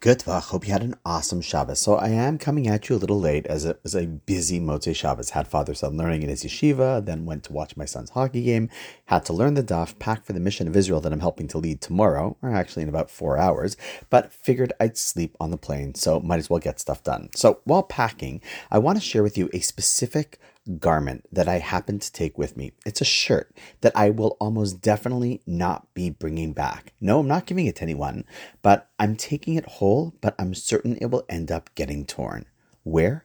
Good Hope you had an awesome Shabbos. So I am coming at you a little late as it was a busy Motzei Shabbos. Had father-son learning in his yeshiva, then went to watch my son's hockey game, had to learn the daf, pack for the mission of Israel that I'm helping to lead tomorrow, or actually in about four hours, but figured I'd sleep on the plane, so might as well get stuff done. So while packing, I want to share with you a specific garment that I happen to take with me. It's a shirt that I will almost definitely not be bringing back. No, I'm not giving it to anyone, but I'm taking it whole, but I'm certain it will end up getting torn. Where?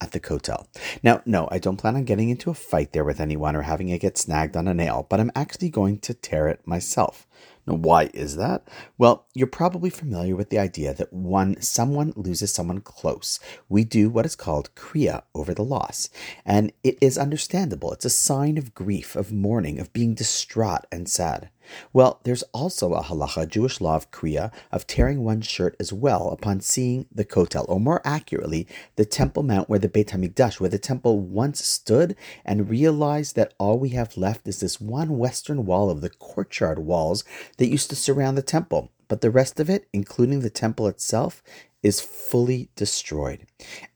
At the Kotel. Now, no, I don't plan on getting into a fight there with anyone or having it get snagged on a nail, but I'm actually going to tear it myself. Now, why is that? Well, you're probably familiar with the idea that when someone loses someone close, we do what is called kriya over the loss. And it is understandable. It's a sign of grief, of mourning, of being distraught and sad. Well, there's also a halacha, Jewish law of kriya, of tearing one's shirt as well upon seeing the kotel, or more accurately, the Temple Mount where the Beit HaMikdash, where the temple once stood, and realize that all we have left is this one western wall of the courtyard walls that used to surround the temple. But the rest of it, including the temple itself, is fully destroyed.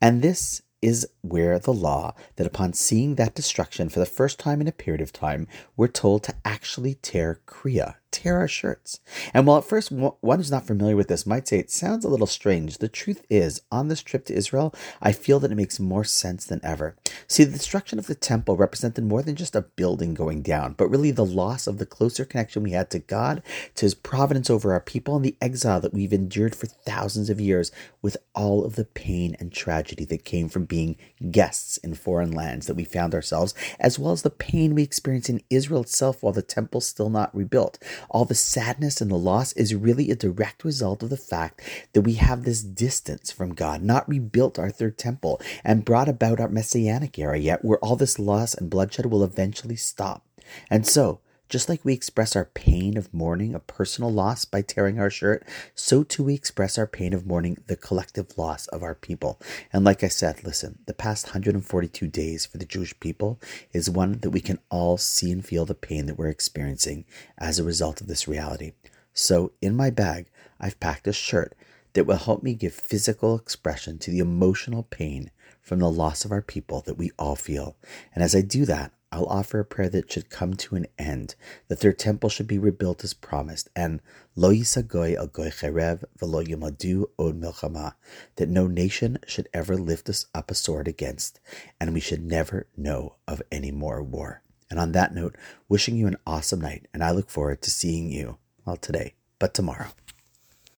And this is where the law that upon seeing that destruction for the first time in a period of time, we're told to actually tear Kriya, tear our shirts. And while at first one who's not familiar with this might say it sounds a little strange, the truth is, on this trip to Israel, I feel that it makes more sense than ever. See, the destruction of the temple represented more than just a building going down, but really the loss of the closer connection we had to God, to his providence over our people, and the exile that we've endured for thousands of years with all of the pain and tragedy that came from being guests in foreign lands that we found ourselves, as well as the pain we experienced in Israel itself while the temple's still not rebuilt. All the sadness and the loss is really a direct result of the fact that we have this distance from God, not rebuilt our third temple, and brought about our messianic era yet, where all this loss and bloodshed will eventually stop. And so, just like we express our pain of mourning a personal loss by tearing our shirt, so too we express our pain of mourning the collective loss of our people. And like I said, listen, the past 142 days for the Jewish people is one that we can all see and feel the pain that we're experiencing as a result of this reality. So in my bag, I've packed a shirt that will help me give physical expression to the emotional pain from the loss of our people that we all feel. And as I do that, I'll offer a prayer that should come to an end, that their temple should be rebuilt as promised, and lo yisagoy al goy cherev velo yamadu od milchama, that no nation should ever lift us up a sword against, and we should never know of any more war. And on that note, wishing you an awesome night, and I look forward to seeing you, well, today, but tomorrow.